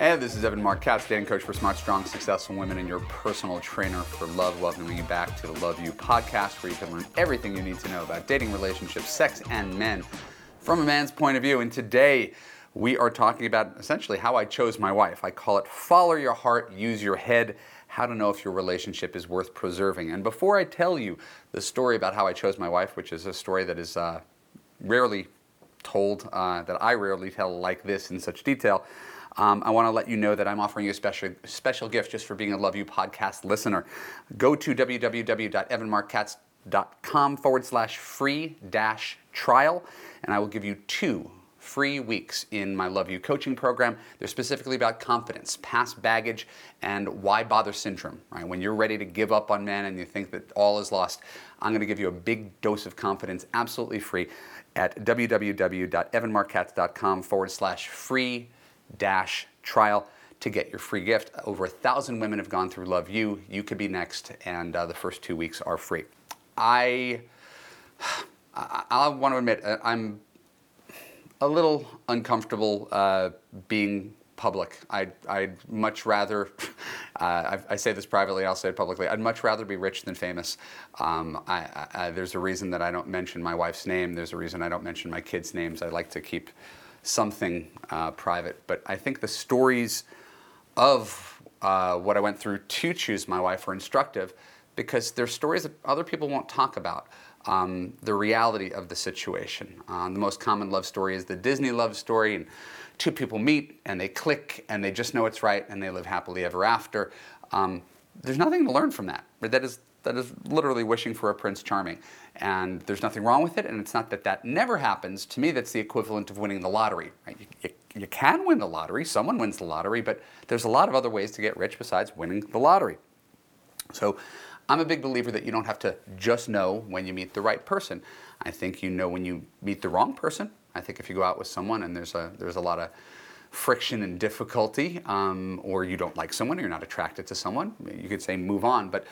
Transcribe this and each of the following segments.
And this is Evan Marc Katz, dating coach for smart, strong, successful women, and your personal trainer for love. Welcoming you back to the Love U podcast, where you can learn everything you need to know about dating, relationships, sex, and men from a man's point of view. And today, we are talking about essentially how I chose my wife. I call it follow your heart, use your head, how to know if your relationship is worth preserving. And before I tell you the story about how I chose my wife, which is a story that is uh, rarely told, uh, that I rarely tell like this in such detail, um, I want to let you know that I'm offering you a special special gift just for being a Love U podcast listener. Go to www.evanmarckatz.com forward slash free dash trial, and I will give you two free weeks in my Love U coaching program. They're specifically about confidence, past baggage, and why bother syndrome. Right? When you're ready to give up on men and you think that all is lost, I'm going to give you a big dose of confidence, absolutely free, at www.evanmarckatz.com forward slash free dash trial to get your free gift. Over a thousand women have gone through Love U. You could be next, and uh, the first two weeks are free. I, I, I want to admit, uh, I'm a little uncomfortable uh, being public. I'd, I'd much rather, uh, I, I, say this privately, I'll say it publicly, I'd much rather be rich than famous. Um, I, I, there's a reason that I don't mention my wife's name, there's a reason I don't mention my kids' names. I like to keep something uh, private. But I think the stories of uh, what I went through to choose my wife are instructive because they're stories that other people won't talk about. Um, the reality of the situation. Uh, the most common love story is the Disney love story, and two people meet and they click and they just know it's right and they live happily ever after. Um, there's nothing to learn from that. But that is that is literally wishing for a Prince Charming. And there's nothing wrong with it, and it's not that that never happens. To me, that's the equivalent of winning the lottery. Right? You, you, you can win the lottery, someone wins the lottery, but there's a lot of other ways to get rich besides winning the lottery. So I'm a big believer that you don't have to just know when you meet the right person. I think you know when you meet the wrong person. I think if you go out with someone and there's a, there's a lot of friction and difficulty, um, or you don't like someone, or you're not attracted to someone, you could say move on. But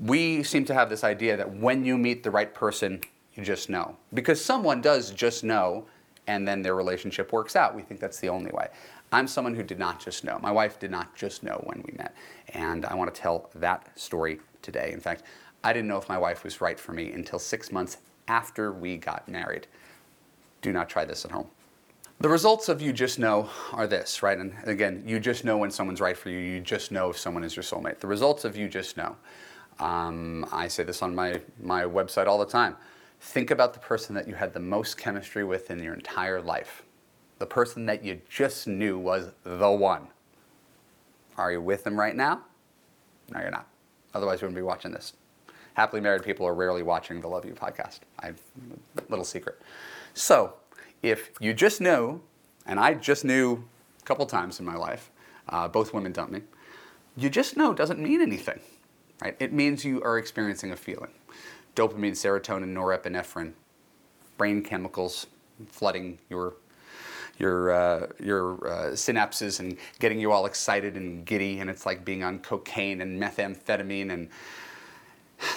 we seem to have this idea that when you meet the right person, you just know. Because someone does just know, and then their relationship works out. We think that's the only way. I'm someone who did not just know. My wife did not just know when we met. And I want to tell that story today. In fact, I didn't know if my wife was right for me until six months after we got married. Do not try this at home. The results of you just know are this, right? And again, you just know when someone's right for you. You just know if someone is your soulmate. The results of you just know. Um, I say this on my, my website all the time. Think about the person that you had the most chemistry with in your entire life. The person that you just knew was the one. Are you with them right now? No, you're not. Otherwise, you wouldn't be watching this. Happily married people are rarely watching the Love U podcast. I little secret. So, if you just know, and I just knew a couple times in my life, uh, both women dumped me, you just know doesn't mean anything, right? It means you are experiencing a feeling. Dopamine, serotonin, norepinephrine, brain chemicals flooding your your uh, your uh, synapses and getting you all excited and giddy, and it's like being on cocaine and methamphetamine and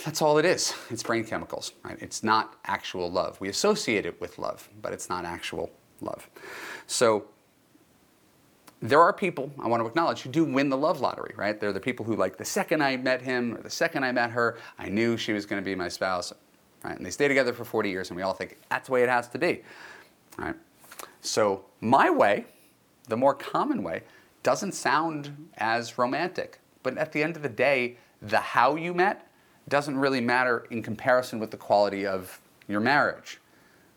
that's all it is. It's brain chemicals. Right? It's not actual love. We associate it with love, but it's not actual love. So there are people I want to acknowledge who do win the love lottery, right? They're the people who, like, the second I met him or the second I met her, I knew she was going to be my spouse, right? And they stay together for 40 years, and we all think that's the way it has to be, right? So my way, the more common way, doesn't sound as romantic. But at the end of the day, the how you met doesn't really matter in comparison with the quality of your marriage,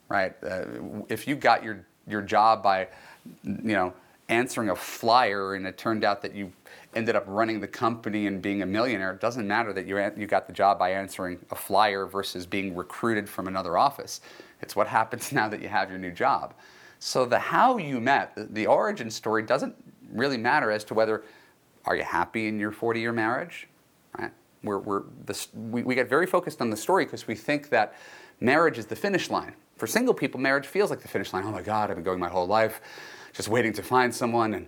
right? Uh, if you got your, your job by, you know, answering a flyer and it turned out that you ended up running the company and being a millionaire, it doesn't matter that you, you got the job by answering a flyer versus being recruited from another office. It's what happens now that you have your new job. So the how you met, the, the origin story doesn't really matter as to whether are you happy in your 40 year marriage? We're, we're this, we, we get very focused on the story because we think that marriage is the finish line. For single people, marriage feels like the finish line. Oh my God, I've been going my whole life just waiting to find someone, and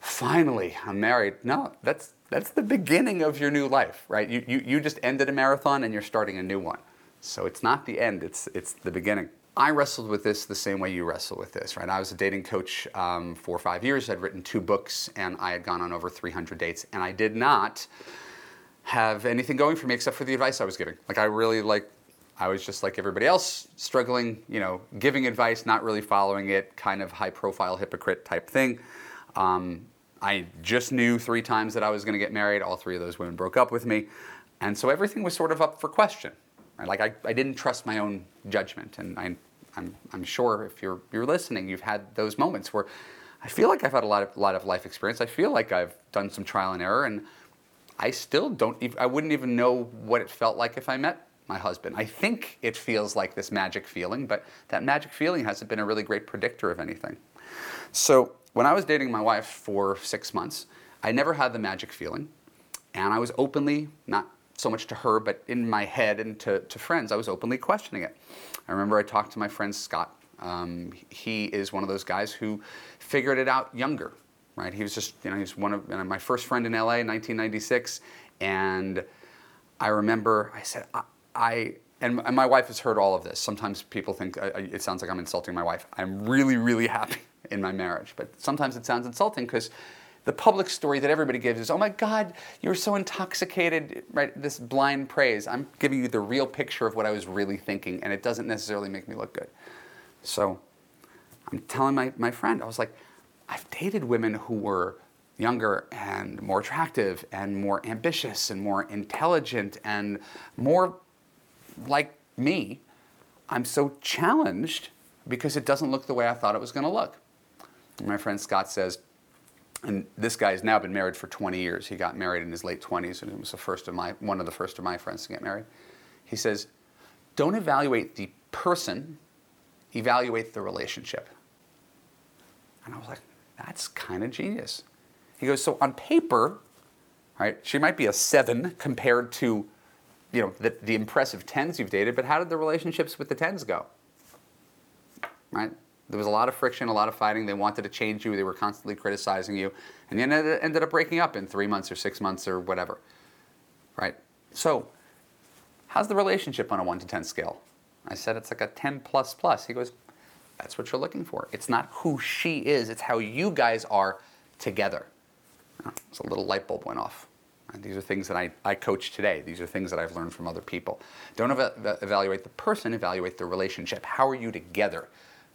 finally I'm married. No, that's, that's the beginning of your new life, right? You, you, you just ended a marathon and you're starting a new one. So it's not the end, it's, it's the beginning. I wrestled with this the same way you wrestle with this, right? I was a dating coach um, for five years. I'd written two books, and I had gone on over 300 dates, and I did not have anything going for me except for the advice I was giving. Like I really like, I was just like everybody else, struggling, you know, giving advice, not really following it, kind of high-profile hypocrite type thing. Um, I just knew three times that I was going to get married. All three of those women broke up with me, and so everything was sort of up for question. Like I, I didn't trust my own judgment, and I, I'm, I'm sure if you're you're listening, you've had those moments where I feel like I've had a lot of lot of life experience. I feel like I've done some trial and error, and I still don't. Even, I wouldn't even know what it felt like if I met my husband. I think it feels like this magic feeling, but that magic feeling hasn't been a really great predictor of anything. So when I was dating my wife for six months, I never had the magic feeling, and I was openly not so much to her, but in my head and to, to friends, I was openly questioning it. I remember I talked to my friend Scott. Um, he is one of those guys who figured it out younger, right? He was just, you know, he was one of you know, my first friend in LA in 1996. And I remember I said, I, I and, and my wife has heard all of this. Sometimes people think uh, it sounds like I'm insulting my wife. I'm really, really happy in my marriage. But sometimes it sounds insulting because the public story that everybody gives is, oh my God, you're so intoxicated, right? This blind praise. I'm giving you the real picture of what I was really thinking, and it doesn't necessarily make me look good. So I'm telling my, my friend, I was like, I've dated women who were younger and more attractive and more ambitious and more intelligent and more like me. I'm so challenged because it doesn't look the way I thought it was going to look. My friend Scott says, and this guy has now been married for 20 years. He got married in his late 20s, and it was the first of my, one of the first of my friends to get married. He says, don't evaluate the person, evaluate the relationship. And I was like, that's kind of genius. He goes, so on paper, right, she might be a seven compared to, you know, the, the impressive tens you've dated, but how did the relationships with the tens go? Right? There was a lot of friction, a lot of fighting. They wanted to change you. They were constantly criticizing you. And it ended up breaking up in three months or six months or whatever. Right? So, how's the relationship on a 1 to 10 scale? I said it's like a 10 plus plus. He goes, that's what you're looking for. It's not who she is, it's how you guys are together. So a little light bulb went off. And these are things that I, I coach today. These are things that I've learned from other people. Don't ev- evaluate the person, evaluate the relationship. How are you together?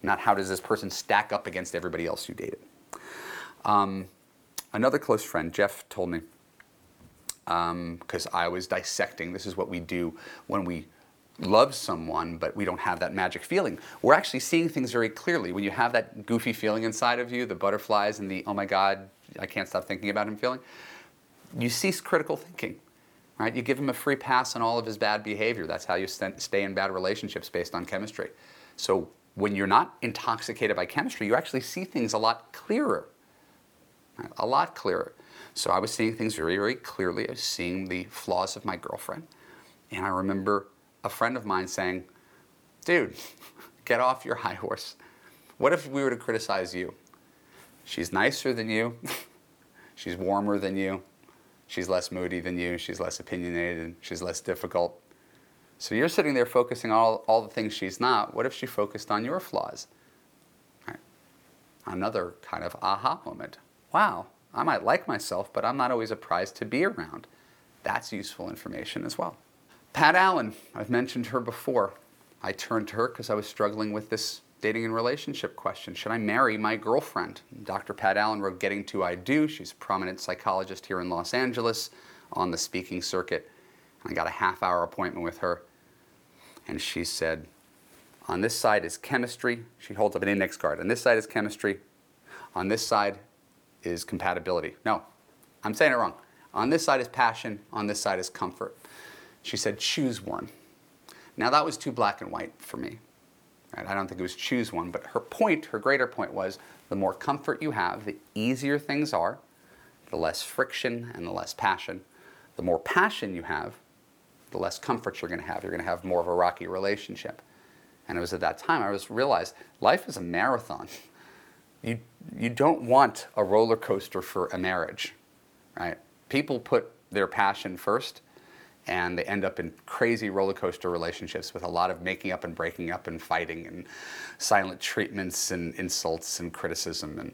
not how does this person stack up against everybody else you dated. Um, another close friend, Jeff, told me, because um, I was dissecting, this is what we do when we love someone, but we don't have that magic feeling. We're actually seeing things very clearly. When you have that goofy feeling inside of you, the butterflies and the, oh my God, I can't stop thinking about him feeling, you cease critical thinking. Right? You give him a free pass on all of his bad behavior. That's how you stay in bad relationships based on chemistry. So when you're not intoxicated by chemistry, you actually see things a lot clearer. Right? A lot clearer. So I was seeing things very, very clearly. I was seeing the flaws of my girlfriend. And I remember a friend of mine saying, Dude, get off your high horse. What if we were to criticize you? She's nicer than you. she's warmer than you. She's less moody than you. She's less opinionated. She's less difficult. So you're sitting there focusing on all, all the things she's not. What if she focused on your flaws? Right. Another kind of aha moment. Wow, I might like myself, but I'm not always a prize to be around. That's useful information as well. Pat Allen, I've mentioned her before. I turned to her because I was struggling with this dating and relationship question. Should I marry my girlfriend? Dr. Pat Allen wrote Getting to I Do. She's a prominent psychologist here in Los Angeles on the speaking circuit. I got a half hour appointment with her, and she said, On this side is chemistry. She holds up an index card. On this side is chemistry. On this side is compatibility. No, I'm saying it wrong. On this side is passion. On this side is comfort. She said, Choose one. Now, that was too black and white for me. Right? I don't think it was choose one, but her point, her greater point was the more comfort you have, the easier things are, the less friction and the less passion. The more passion you have, the less comfort you're going to have. You're going to have more of a rocky relationship. And it was at that time I was realized life is a marathon. You, you don't want a roller coaster for a marriage, right? People put their passion first, and they end up in crazy roller coaster relationships with a lot of making up and breaking up and fighting and silent treatments and insults and criticism and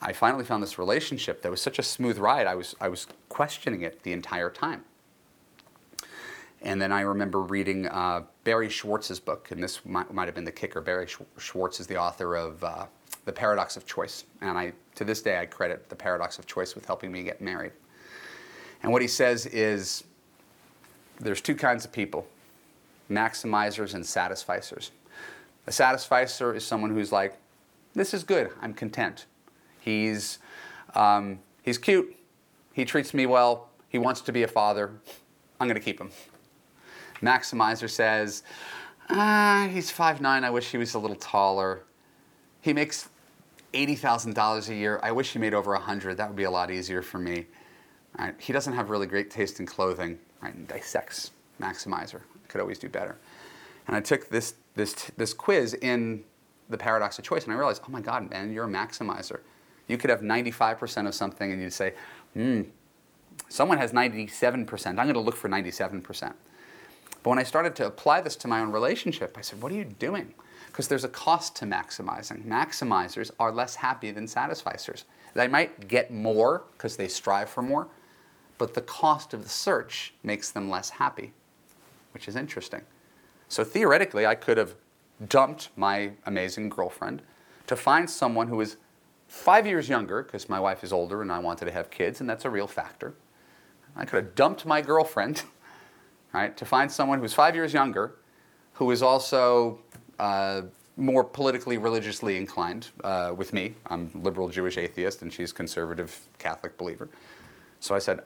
I finally found this relationship that was such a smooth ride. I was I was questioning it the entire time. And then I remember reading uh, Barry Schwartz's book, and this might, might, have been the kicker. Barry Schwartz is the author of uh, The Paradox of Choice, and I to this day I credit The Paradox of Choice with helping me get married. And what he says is there's two kinds of people maximizers and satisficers. A satisficer is someone who's like, this is good, I'm content. He's, um, he's cute, he treats me well, he wants to be a father, I'm to keep him. Maximizer says, ah, he's 5'9, I wish he was a little taller. He makes $80,000 a year. I wish he made over 100. That would be a lot easier for me. Right? He doesn't have really great taste in clothing. Right? And dissects maximizer. Could always do better. And I took this, this, this quiz in the paradox of choice, and I realized, oh my God, man, you're a maximizer. You could have 95% of something, and you'd say, hmm, someone has 97%. I'm going to look for 97%. But when I started to apply this to my own relationship, I said, what are you doing? Because there's a cost to maximizing. Maximizers are less happy than satisficers. They might get more because they strive for more, but the cost of the search makes them less happy, which is interesting. So theoretically, I could have dumped my amazing girlfriend to find someone who is five years younger, because my wife is older and I wanted to have kids, and that's a real factor. I could have dumped my girlfriend, right, to find someone who's five years younger, who is also uh, more politically, religiously inclined uh, with me. I'm liberal Jewish atheist, and she's conservative Catholic believer. So I said,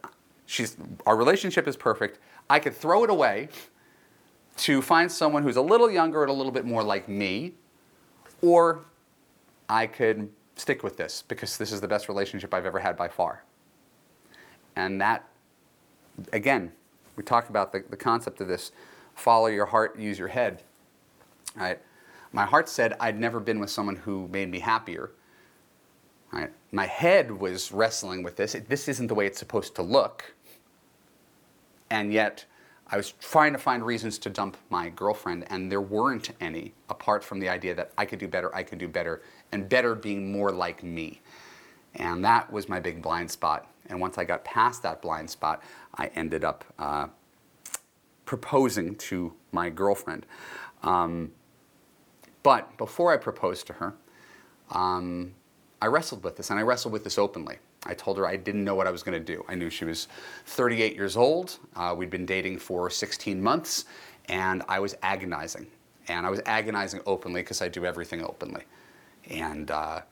she's, our relationship is perfect. I could throw it away to find someone who's a little younger and a little bit more like me, or I could stick with this because this is the best relationship I've ever had by far. And that, again, we talk about the, the concept of this follow your heart, use your head. Right? My heart said I'd never been with someone who made me happier. Right? My head was wrestling with this. This isn't the way it's supposed to look. And yet, I was trying to find reasons to dump my girlfriend, and there weren't any apart from the idea that I could do better, I could do better, and better being more like me. And that was my big blind spot. And once I got past that blind spot, I ended up uh, proposing to my girlfriend. Um, but before I proposed to her, um, I wrestled with this, and I wrestled with this openly. I told her I didn't know what I was going to do. I knew she was 38 years old. Uh, we'd been dating for 16 months, and I was agonizing. And I was agonizing openly because I do everything openly. And uh,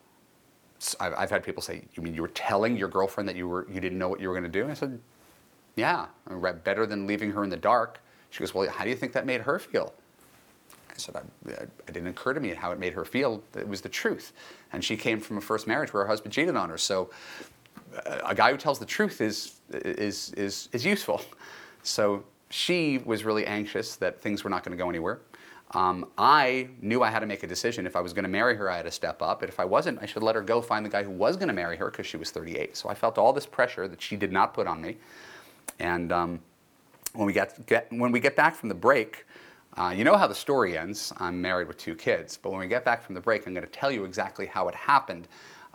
I've, I've, had people say, "You mean you were telling your girlfriend that you were you didn't know what you were going to do?" And I said, "Yeah, better than leaving her in the dark." She goes, "Well, how do you think that made her feel?" I said, I, "It didn't occur to me how it made her feel. It was the truth." And she came from a first marriage where her husband cheated on her, so a guy who tells the truth is is is is useful. So she was really anxious that things were not going to go anywhere. Um, I knew I had to make a decision. If I was going to marry her, I had to step up. But if I wasn't, I should let her go find the guy who was going to marry her because she was 38. So I felt all this pressure that she did not put on me. And um, when we get, get when we get back from the break, uh, you know how the story ends. I'm married with two kids. But when we get back from the break, I'm going to tell you exactly how it happened.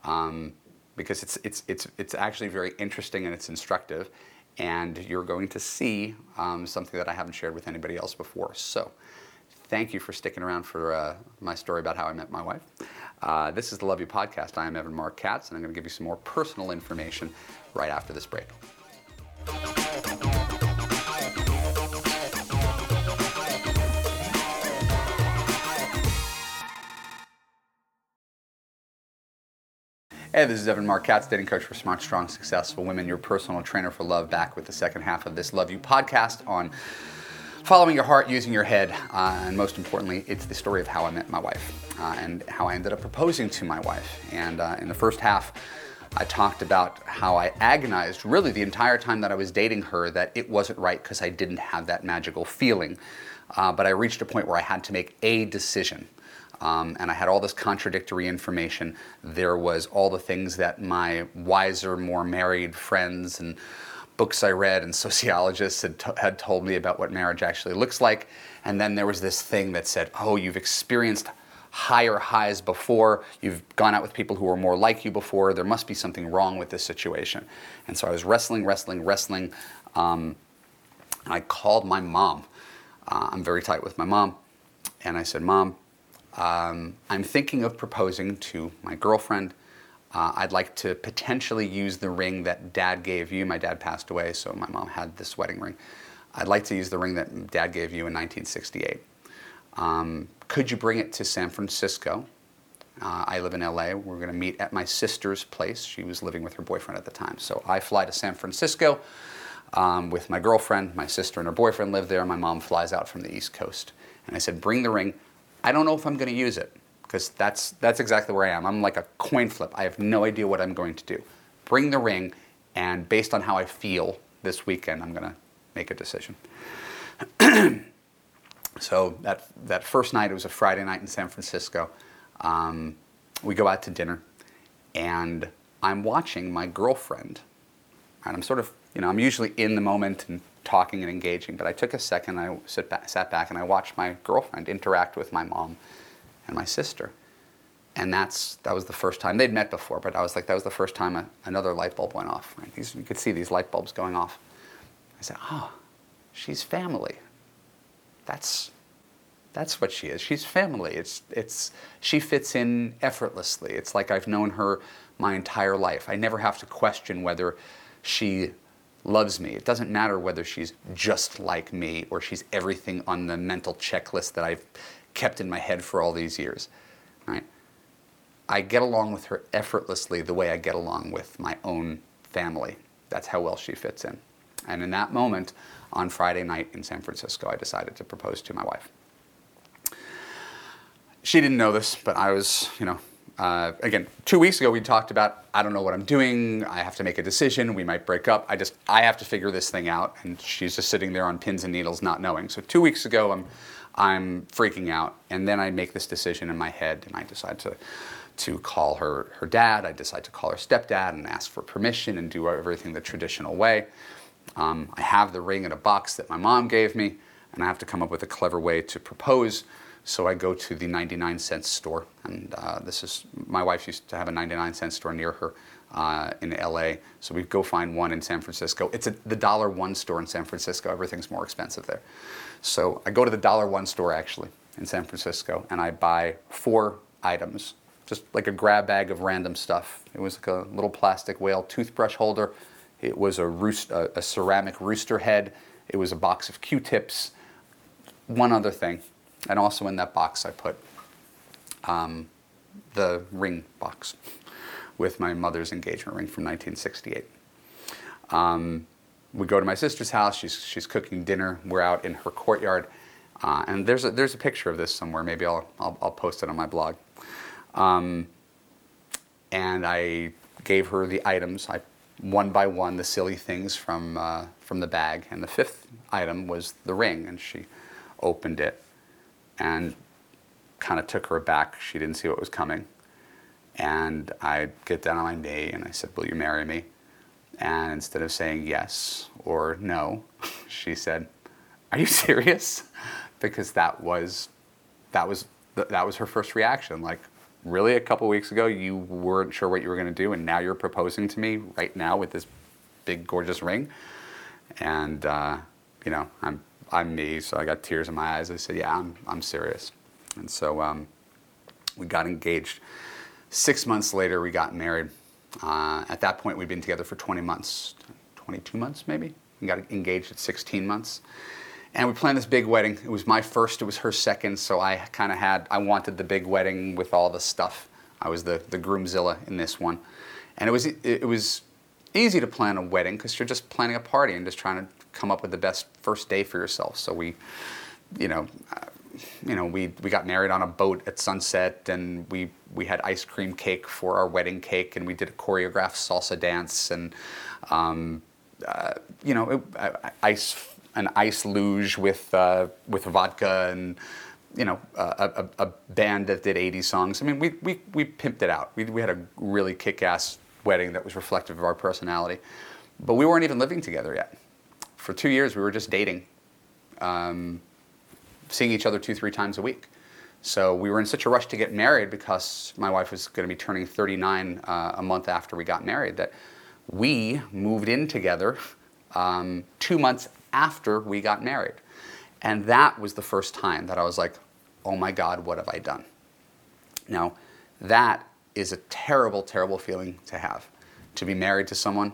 Um, because it's, it's, it's, it's actually very interesting and it's instructive. And you're going to see um, something that I haven't shared with anybody else before. So thank you for sticking around for uh, my story about how I met my wife. Uh, this is the Love U Podcast. I am Evan Marc Katz, and I'm going to give you some more personal information right after this break. Hey, this is Evan Katz, dating coach for smart, strong, successful women, your personal trainer for love, back with the second half of this Love U podcast on following your heart, using your head, uh, and most importantly, it's the story of how I met my wife uh, and how I ended up proposing to my wife. And uh, in the first half, I talked about how I agonized really the entire time that I was dating her that it wasn't right because I didn't have that magical feeling. Uh, but I reached a point where I had to make a decision. Um, and I had all this contradictory information. There was all the things that my wiser, more married friends and books I read and sociologists had, t- had told me about what marriage actually looks like. And then there was this thing that said, oh, you've experienced higher highs before, you've gone out with people who are more like you before, there must be something wrong with this situation. And so I was wrestling, wrestling, wrestling. Um, I called my mom. Uh, I'm very tight with my mom. And I said, Mom, um, I'm thinking of proposing to my girlfriend. Uh, I'd like to potentially use the ring that dad gave you. My dad passed away, so my mom had this wedding ring. I'd like to use the ring that dad gave you in 1968. Um, could you bring it to San Francisco? Uh, I live in LA. We're going to meet at my sister's place. She was living with her boyfriend at the time. So I fly to San Francisco um, with my girlfriend. My sister and her boyfriend live there. My mom flies out from the East Coast. And I said, Bring the ring. I don't know if I'm going to use it because that's, that's exactly where I am. I'm like a coin flip. I have no idea what I'm going to do. Bring the ring, and based on how I feel this weekend, I'm going to make a decision. so that, that first night, it was a Friday night in San Francisco. Um, we go out to dinner, and I'm watching my girlfriend, and I'm sort of, you know, I'm usually in the moment and talking and engaging. But I took a second, I back, sat back, and I watched my girlfriend interact with my mom and my sister. And that's that was the first time they'd met before, but I was like, that was the first time a, another light bulb went off. Right? These, you could see these light bulbs going off. I said, oh, she's family. That's that's what she is. She's family. It's it's she fits in effortlessly. It's like I've known her my entire life. I never have to question whether she loves me. It doesn't matter whether she's just like me or she's everything on the mental checklist that I've kept in my head for all these years. Right? I get along with her effortlessly the way I get along with my own family. That's how well she fits in. And in that moment, on Friday night in San Francisco, I decided to propose to my wife. She didn't know this, but I was, you know, uh, again, two weeks ago we talked about I don't know what I'm doing. I have to make a decision. We might break up. I just I have to figure this thing out. And she's just sitting there on pins and needles, not knowing. So two weeks ago I'm I'm freaking out, and then I make this decision in my head, and I decide to to call her her dad. I decide to call her stepdad and ask for permission and do everything the traditional way. Um, I have the ring in a box that my mom gave me, and I have to come up with a clever way to propose. So I go to the 99 cent store, and uh, this is my wife used to have a 99 cent store near her uh, in LA. So we go find one in San Francisco. It's a, the Dollar One store in San Francisco. Everything's more expensive there. So I go to the Dollar One store actually in San Francisco, and I buy four items, just like a grab bag of random stuff. It was like a little plastic whale toothbrush holder. It was a, roost, a, a ceramic rooster head. It was a box of Q-tips. One other thing and also in that box, I put um, the ring box with my mother's engagement ring from 1968. Um, we go to my sister's house. She's, she's cooking dinner. We're out in her courtyard. Uh, and there's a, there's a picture of this somewhere. Maybe I'll, I'll, I'll post it on my blog. Um, and I gave her the items, I, one by one, the silly things from, uh, from the bag. And the fifth item was the ring. And she opened it and kind of took her aback. She didn't see what was coming. And I get down on my knee and I said, Will you marry me? And instead of saying yes or no, she said, Are you serious? because that was that was that was her first reaction. Like, really, a couple weeks ago, you weren't sure what you were going to do, and now you're proposing to me right now with this big, gorgeous ring. And uh, you know, I'm I'm me, so I got tears in my eyes. I said, "Yeah, I'm I'm serious." And so um, we got engaged. Six months later, we got married. Uh, at that point, we'd been together for 20 months, 22 months maybe. We got engaged at 16 months. And we planned this big wedding. It was my first, it was her second, so I kind of had, I wanted the big wedding with all the stuff. I was the, the groomzilla in this one. And it was, it, it was easy to plan a wedding because you're just planning a party and just trying to come up with the best first day for yourself. So we, you know, uh, you know, we, we got married on a boat at sunset, and we we had ice cream cake for our wedding cake, and we did a choreographed salsa dance, and um, uh, you know, it, uh, ice an ice luge with uh, with vodka and you know, a, a, band that did 80 songs. I mean, we, we, we pimped it out. We, we had a really kick ass wedding that was reflective of our personality. but we weren't even living together yet. For two years, we were just dating, um, seeing each other two, three times a week. So we were in such a rush to get married because my wife was going to be turning 39 uh, a month after we got married that we moved in together um, two months after we got married. And that was the first time that I was like, oh my God, what have I done? Now, that is a terrible, terrible feeling to have to be married to someone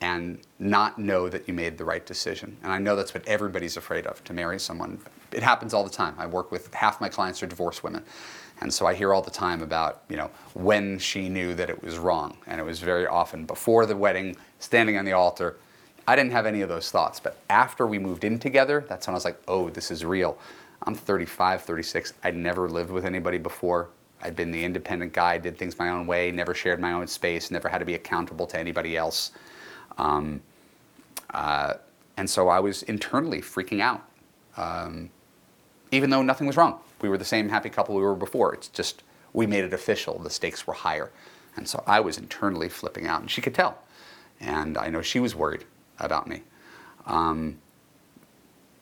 and not know that you made the right decision. And I know that's what everybody's afraid of to marry someone. It happens all the time. I work with half my clients are divorced women. And so I hear all the time about, you know, when she knew that it was wrong. And it was very often before the wedding, standing on the altar. I didn't have any of those thoughts. But after we moved in together, that's when I was like, oh, this is real. I'm 35, 36. I'd never lived with anybody before. I'd been the independent guy, did things my own way, never shared my own space, never had to be accountable to anybody else. Um, uh, and so I was internally freaking out, um, even though nothing was wrong. We were the same happy couple we were before. It's just we made it official. The stakes were higher. And so I was internally flipping out, and she could tell. And I know she was worried about me. Um,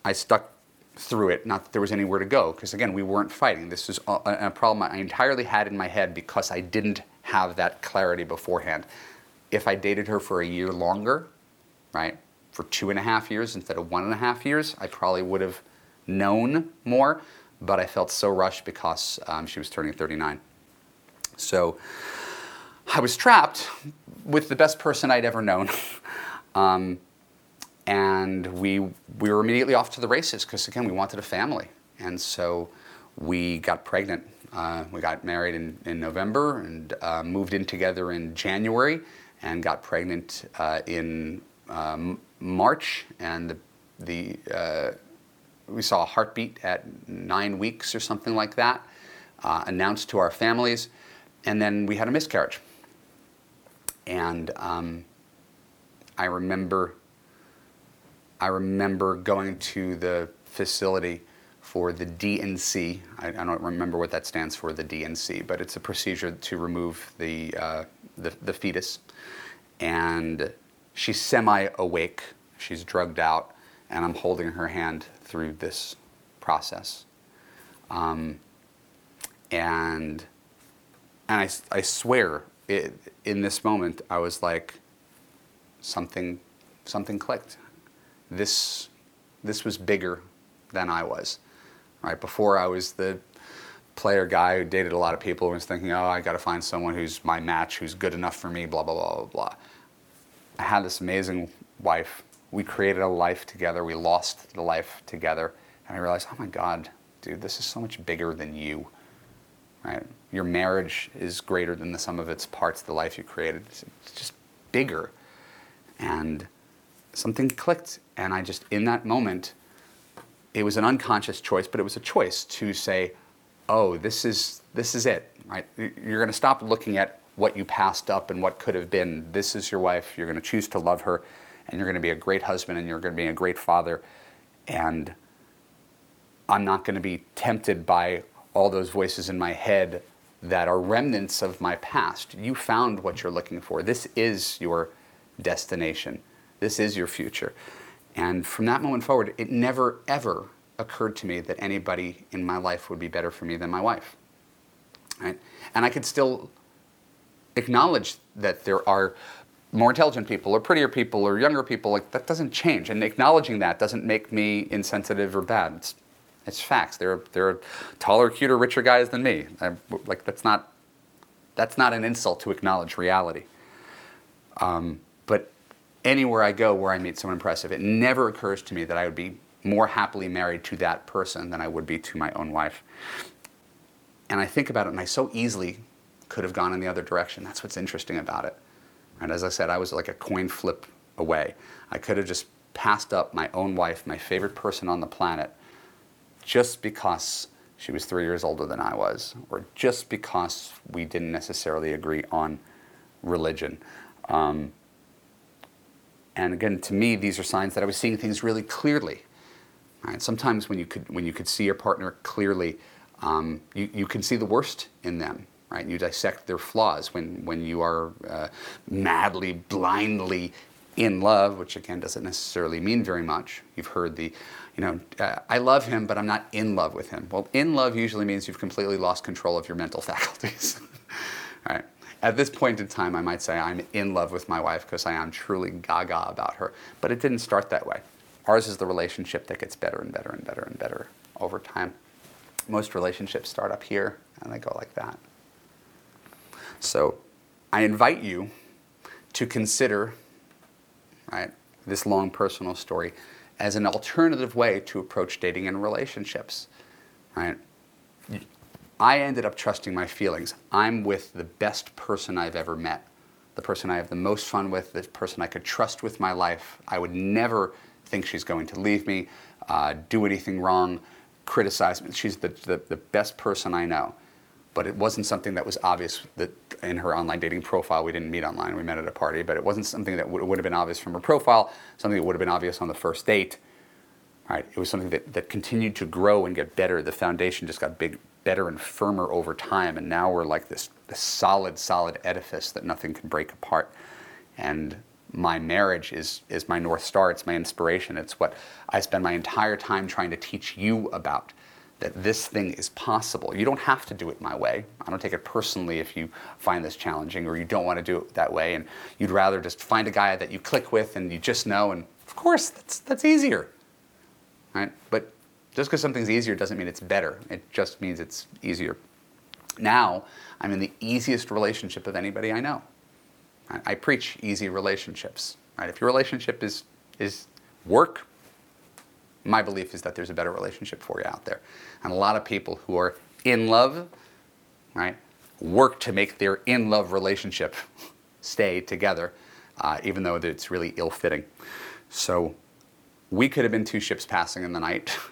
I stuck through it, not that there was anywhere to go, because again, we weren't fighting. This was a, a problem I entirely had in my head because I didn't have that clarity beforehand if I dated her for a year longer, right, for two and a half years instead of one and a half years, I probably would have known more, but I felt so rushed because um, she was turning 39. So I was trapped with the best person I'd ever known. um, and we, we were immediately off to the races because, again, we wanted a family. And so we got pregnant. Uh, we got married in, in November and uh, moved in together in January and got pregnant uh, in um, March, and the, the uh, we saw a heartbeat at nine weeks or something like that, uh, announced to our families, and then we had a miscarriage. And um, I remember, I remember going to the facility for the D&C. I, I, don't remember what that stands for, the D&C, but it's a procedure to remove the, uh, the, the fetus and she's semi awake. She's drugged out, and I'm holding her hand through this process. Um, and and I, I swear, it, in this moment, I was like, something, something clicked. This, this was bigger than I was. Right before, I was the player guy who dated a lot of people and was thinking, oh, I got to find someone who's my match, who's good enough for me, blah, blah, blah, blah, blah. I had this amazing wife. We created a life together. We lost the life together. And I realized, oh my God, dude, this is so much bigger than you. Right? Your marriage is greater than the sum of its parts, the life you created. It's just bigger. And something clicked. And I just, in that moment, it was an unconscious choice, but it was a choice to say, oh, this is, this is it. Right? You're going to stop looking at what you passed up and what could have been. This is your wife. You're going to choose to love her, and you're going to be a great husband, and you're going to be a great father. And I'm not going to be tempted by all those voices in my head that are remnants of my past. You found what you're looking for. This is your destination. This is your future. And from that moment forward, it never, ever occurred to me that anybody in my life would be better for me than my wife. Right? And I could still acknowledge that there are more intelligent people or prettier people or younger people like that doesn't change and acknowledging that doesn't make me insensitive or bad it's, it's facts there there are taller cuter richer guys than me I, like that's not that's not an insult to acknowledge reality um, but anywhere i go where i meet someone impressive it never occurs to me that i would be more happily married to that person than i would be to my own wife and i think about it and i so easily could have gone in the other direction. That's what's interesting about it. And as I said, I was like a coin flip away. I could have just passed up my own wife, my favorite person on the planet, just because she was three years older than I was, or just because we didn't necessarily agree on religion. Um, and again, to me, these are signs that I was seeing things really clearly. Right? Sometimes when you could when you could see your partner clearly, um, you, you can see the worst in them right? You dissect their flaws when, when you are uh, madly, blindly in love, which again doesn't necessarily mean very much. You've heard the, you know, uh, I love him, but I'm not in love with him. Well, in love usually means you've completely lost control of your mental faculties. Right. At this point in time, I might say I'm in love with my wife because I am truly gaga about her. But it didn't start that way. Ours is the relationship that gets better and better and better and better over time. Most relationships start up here and they go like that. So I invite you to consider right, this long personal story as an alternative way to approach dating and relationships. Right? I ended up trusting my feelings. I'm with the best person I've ever met, the person I have the most fun with, the person I could trust with my life. I would never think she's going to leave me, uh, do anything wrong, criticize me. She's the, the, the best person I know but it wasn't something that was obvious that in her online dating profile. We didn't meet online, we met at a party, but it wasn't something that would, would have been obvious from her profile, something that would have been obvious on the first date. Right? It was something that, that continued to grow and get better. The foundation just got big, better and firmer over time, and now we're like this, this solid, solid edifice that nothing can break apart. And my marriage is, is my North Star, it's my inspiration, it's what I spend my entire time trying to teach you about that this thing is possible. You don't have to do it my way. I don't take it personally if you find this challenging or you don't want to do it that way and you'd rather just find a guy that you click with and you just know and of course that's that's easier. Right? But just because something's easier doesn't mean it's better. It just means it's easier. Now, I'm in the easiest relationship of anybody I know. I, preach easy relationships. Right? If your relationship is is work, my belief is that there's a better relationship for you out there. And a lot of people who are in love, right, work to make their in love relationship stay together, uh, even though it's really ill fitting. So we could have been two ships passing in the night.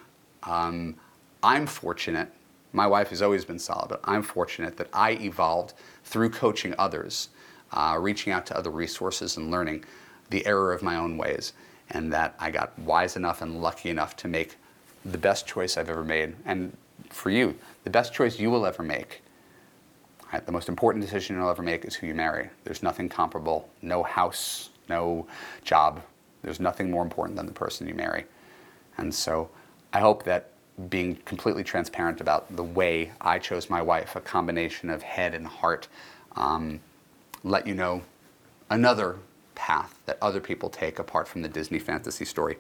Um, I'm fortunate. My wife has always been solid, but I'm fortunate that I evolved through coaching others, uh, reaching out to other resources and learning the error of my own ways and that I got wise enough and lucky enough to make the best choice I've ever made. And for you, the best choice you will ever make. Right, the most important decision you'll ever make is who you marry. There's nothing comparable, no house, no job. There's nothing more important than the person you marry. And so I hope that being completely transparent about the way I chose my wife, a combination of head and heart, um, let you know another path that other people take apart from the Disney fantasy story.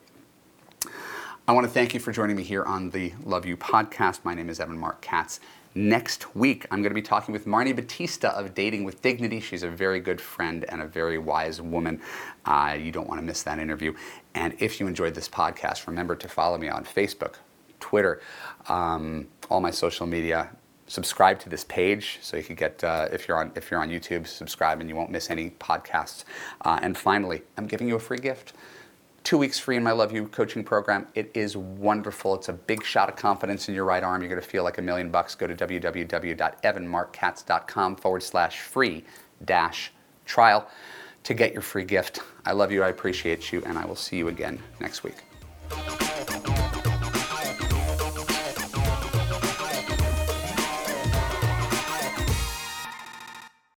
I want to thank you for joining me here on the Love U podcast. My name is Evan Marc Katz. Next week, I'm going to be talking with Marni Battista of Dating with Dignity. She's a very good friend and a very wise woman. Uh, you don't want to miss that interview. And if you enjoyed this podcast, remember to follow me on Facebook, Twitter, um, all my social media subscribe to this page so you can get uh, if you're on if you're on YouTube subscribe and you won't miss any podcasts. Uh, and finally I'm giving you a free gift. Two weeks free in my Love U coaching program. It is wonderful. It's a big shot of confidence in your right arm. You're going to feel like a million bucks. Go to www.evanmarckatz.com forward slash free dash trial to get your free gift. I love you I appreciate you and I will see you again next week